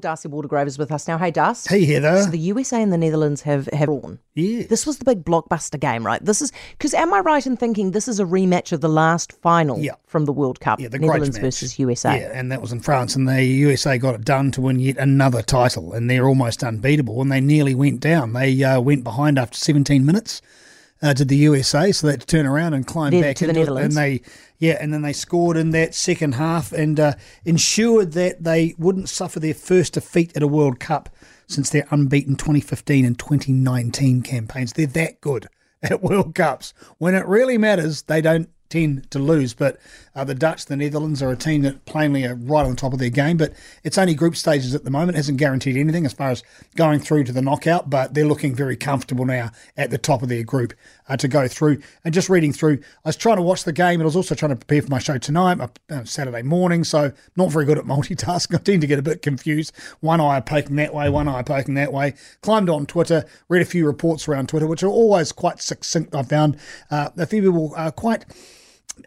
D'Arcy Waldegrave is with us now. Hey, Dust. Hey, Heather. So the USA and the Netherlands have have drawn. Yeah. This was the big blockbuster game, right? This is because am I right in thinking this is a rematch of the last final Yeah. from the World Cup? Yeah, the Netherlands versus USA. Yeah, and that was in France, and the USA got it done to win yet another title, and they're almost unbeatable. And they nearly went down. They uh, went behind after 17 minutes uh, to the USA, so they had to turn around and climb back to the into it. And they, yeah, and then they scored in that second half and uh, ensured that they wouldn't suffer their first defeat at a World Cup since their unbeaten 2015 and 2019 campaigns. They're that good at World Cups. When it really matters, they don't tend to lose. But uh, the Dutch, the Netherlands are a team that plainly are right on top of their game. But it's only group stages at the moment. It hasn't guaranteed anything as far as going through to the knockout. But they're looking very comfortable now at the top of their group uh, to go through. And just reading through, I was trying to watch the game and I was also trying to prepare for my show tonight, my, uh, Saturday morning. So not very good at multitasking. I tend to get a bit confused. One eye poking that way, one eye poking that way. Climbed on Twitter, read a few reports around Twitter, which are always quite succinct. I found uh, a few people are quite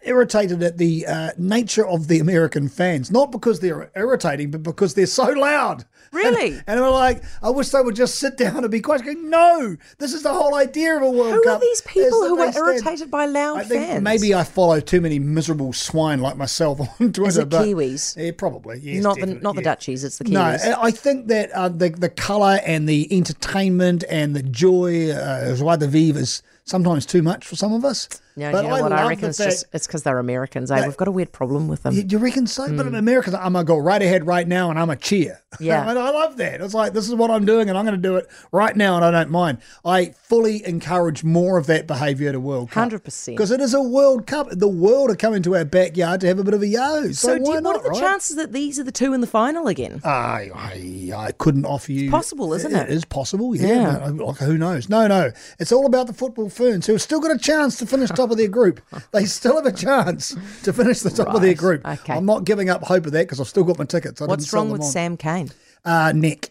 irritated at the uh, nature of the American fans, not because they're irritating, but because they're so loud. Really? And, and we're like, I wish they would just sit down and be quiet. Going, no, this is the whole idea of a World Who Cup. are these people who are stand- irritated by loud I think fans? maybe I follow too many miserable swine like myself on Twitter. it but, Kiwis? Yeah, probably. Yes, not the not the yeah. Dutchies, it's the Kiwis. No, I think that uh, the the colour and the entertainment and the joy, uh, joie de vivre is sometimes too much for some of us. No, but you know I what? I reckon it's fact- just it's because they're Americans. Eh? We've got a weird problem with them. You, you reckon so? But Americans, I'm gonna go right ahead right now, and I'm a cheer. Yeah. and I love that. It's like this is what I'm doing, and I'm going to do it right now, and I don't mind. I fully encourage more of that behaviour at a World Cup. 100%. because it is a World Cup. The world are coming to our backyard to have a bit of a yo. So, so, do you, not? what are the right? chances that these are the two in the final again? I, I, I couldn't offer you. possible, isn't it? It is possible, yeah. Yeah. who knows? No, no. It's all about the football ferns who have still got a chance to finish top of their group. They still have a chance to finish the top of their group. Okay. I'm not giving up hope of that because I've still got my tickets. I What's wrong with on. Sam Cane? Uh, neck.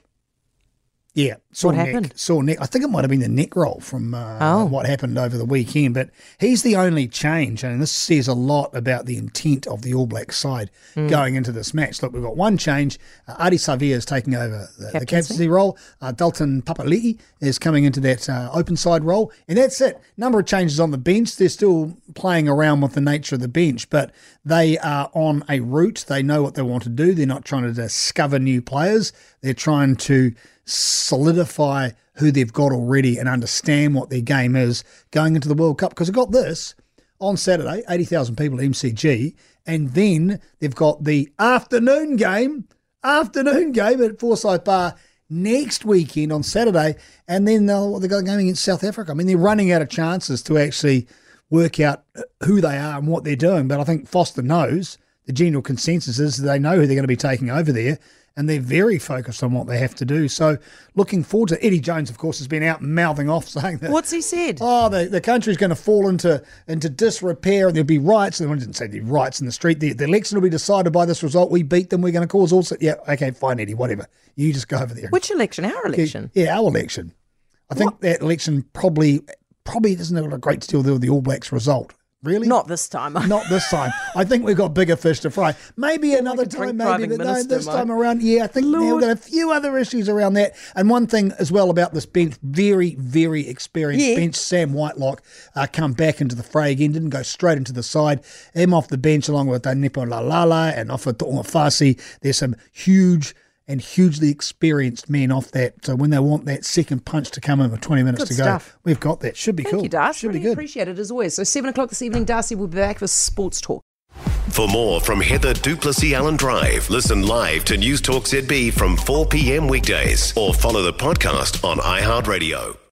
Yeah, sore What neck. happened? Sore neck. I think it might have been the neck roll from uh, Oh. what happened over the weekend. But he's the only change, and this says a lot about the intent of the All Black side Hmm. going into this match. Look, we've got one change. Uh, Ardie Savea is taking over the, the Captaincy. captaincy role. Uh, Dalton Papali'i is coming into that uh, open side role, and that's it. Number of changes on the bench. They're still playing around with the nature of the bench, but they are on a route. They know what they want to do. They're not trying to discover new players. They're trying to solidify who they've got already and understand what their game is going into the World Cup. Because they've got this on Saturday, 80,000 people at MCG, and then they've got the afternoon game, afternoon game at Forsyth Barr next weekend on Saturday, and then they'll, they've got a game against South Africa. I mean, they're running out of chances to actually work out uh, who they are and what they're doing. But I think Foster knows the general consensus is they know who they're going to be taking over there, and they're very focused on what they have to do. So, looking forward to Eddie Jones, of course, has been out mouthing off saying that What's he said? oh, the, the country's going to fall into into disrepair and there'll be riots. And I didn't say be riots in the street. The, the election will be decided by this result. We beat them. We're going to cause all. sorts- Yeah, okay, fine, Eddie, whatever. You just go over there. Which election? Our election. Yeah, our election. I think that election probably probably doesn't have a great deal to do with the All Blacks result. Really? Not this time. Not this time. I think we've got bigger fish to fry. Maybe another time, maybe, but no, this mate. time around, yeah, I think now we've got a few other issues around that. And one thing as well about this bench, very, very experienced Yeah. bench. Sam Whitelock uh, come back into the fray again, didn't go straight into the side. Him off the bench along with uh, Nepo Laulala and off of Fasi. There's some huge and hugely experienced men off that. So when they want that second punch to come in with 20 minutes Good to go, we've got that. Should be Thank cool. you, D'Arcy. Should really be good. appreciate it as always. So, 7 o'clock this evening, D'Arcy will be back for Sportstalk. For more from Heather du Plessis-Allen Drive, listen live to Newstalk ZB from 4 p.m. weekdays or follow the podcast on iHeartRadio.